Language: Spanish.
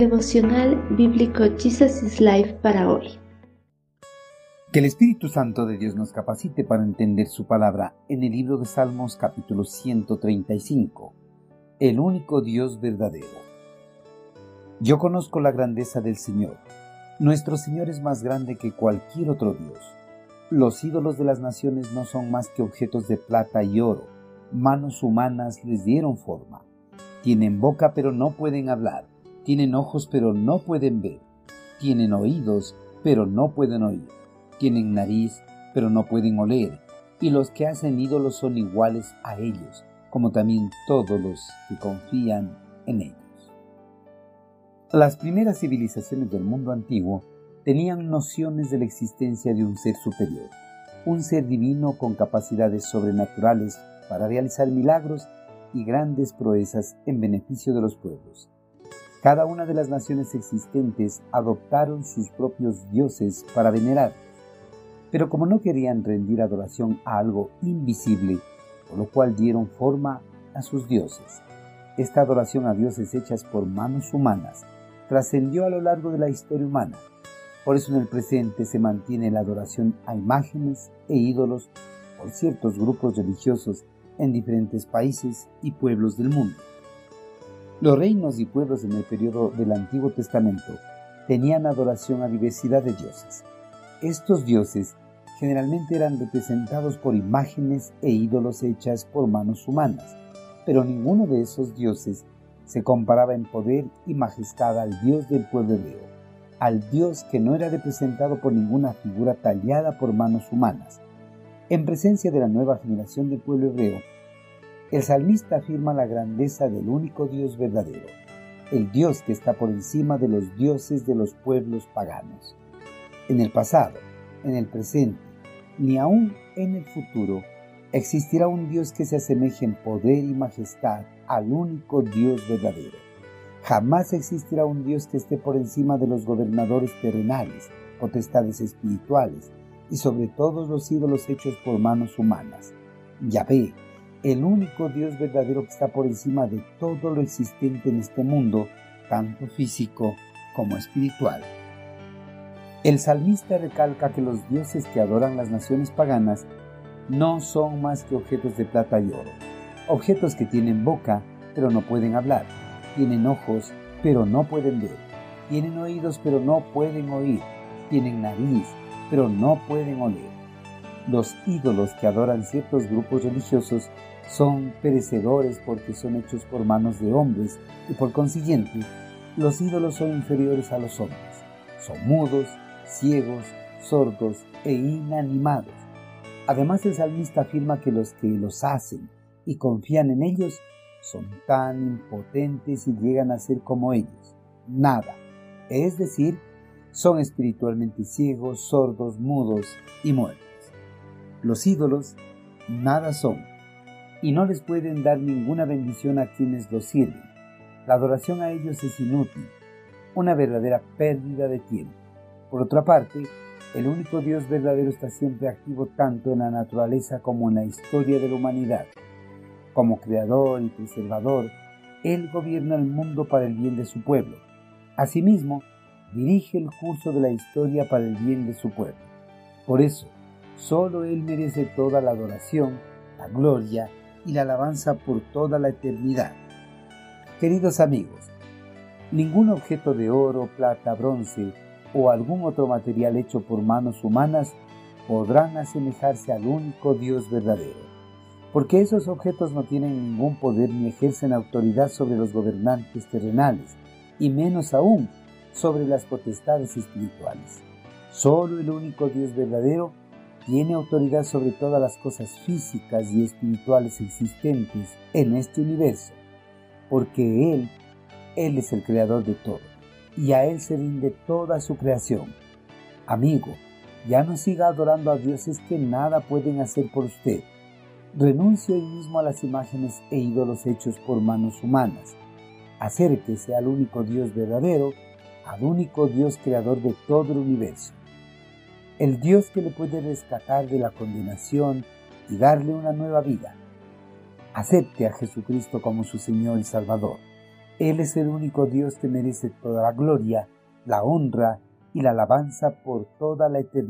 Devocional Bíblico Jesus is Life para hoy. Que el Espíritu Santo de Dios nos capacite para entender su palabra en el libro de Salmos capítulo 135. El único Dios verdadero. Yo conozco la grandeza del Señor. Nuestro Señor es más grande que cualquier otro Dios. Los ídolos de las naciones no son más que objetos de plata y oro. Manos humanas les dieron forma. Tienen boca pero no pueden hablar tienen ojos pero no pueden ver. Tienen oídos pero no pueden oír. Tienen nariz pero no pueden oler. Y los que hacen ídolos son iguales a ellos, como también todos los que confían en ellos. Las primeras civilizaciones del mundo antiguo tenían nociones de la existencia de un ser superior, un ser divino con capacidades sobrenaturales para realizar milagros y grandes proezas en beneficio de los pueblos. Cada una de las naciones existentes adoptaron sus propios dioses para venerar, pero como no querían rendir adoración a algo invisible, por lo cual dieron forma a sus dioses. Esta adoración a dioses hechas por manos humanas trascendió a lo largo de la historia humana. Por eso en el presente se mantiene la adoración a imágenes e ídolos por ciertos grupos religiosos en diferentes países y pueblos del mundo. Los reinos y pueblos en el periodo del Antiguo Testamento tenían adoración a diversidad de dioses. Estos dioses generalmente eran representados por imágenes e ídolos hechas por manos humanas, pero ninguno de esos dioses se comparaba en poder y majestad al Dios del pueblo hebreo, al Dios que no era representado por ninguna figura tallada por manos humanas. En presencia de la nueva generación del pueblo hebreo, el salmista afirma la grandeza del único Dios verdadero, el Dios que está por encima de los dioses de los pueblos paganos. En el pasado, en el presente, ni aún en el futuro, existirá un Dios que se asemeje en poder y majestad al único Dios verdadero. Jamás existirá un Dios que esté por encima de los gobernadores terrenales, potestades espirituales y sobre todos los ídolos hechos por manos humanas. Yahvé, el único Dios verdadero que está por encima de todo lo existente en este mundo, tanto físico como espiritual. El salmista recalca que los dioses que adoran las naciones paganas no son más que objetos de plata y oro, objetos que tienen boca pero no pueden hablar, tienen ojos pero no pueden ver, tienen oídos pero no pueden oír, tienen nariz pero no pueden oler. Los ídolos que adoran ciertos grupos religiosos son perecedores porque son hechos por manos de hombres y por consiguiente los ídolos son inferiores a los hombres. Son mudos, ciegos, sordos e inanimados. Además el salmista afirma que los que los hacen y confían en ellos son tan impotentes y llegan a ser como ellos. Nada. Es decir, son espiritualmente ciegos, sordos, mudos y muertos. Los ídolos nada son y no les pueden dar ninguna bendición a quienes los sirven. La adoración a ellos es inútil, una verdadera pérdida de tiempo. Por otra parte, el único Dios verdadero está siempre activo tanto en la naturaleza como en la historia de la humanidad. Como creador y preservador, Él gobierna el mundo para el bien de su pueblo. Asimismo, dirige el curso de la historia para el bien de su pueblo. Por eso, solo Él merece toda la adoración, la gloria y la alabanza por toda la eternidad. Queridos amigos, ningún objeto de oro, plata, bronce o algún otro material hecho por manos humanas podrán asemejarse al único Dios verdadero, porque esos objetos no tienen ningún poder ni ejercen autoridad sobre los gobernantes terrenales, y menos aún sobre las potestades espirituales. Solo el único Dios verdadero tiene autoridad sobre todas las cosas físicas y espirituales existentes en este universo, porque Él, Él es el creador de todo, y a Él se rinde toda su creación. Amigo, ya no siga adorando a dioses que nada pueden hacer por usted. Renuncie hoy mismo a las imágenes e ídolos hechos por manos humanas. Acérquese al único Dios verdadero, al único Dios creador de todo el universo el Dios que le puede rescatar de la condenación y darle una nueva vida. Acepte a Jesucristo como su Señor y Salvador. Él es el único Dios que merece toda la gloria, la honra y la alabanza por toda la eternidad.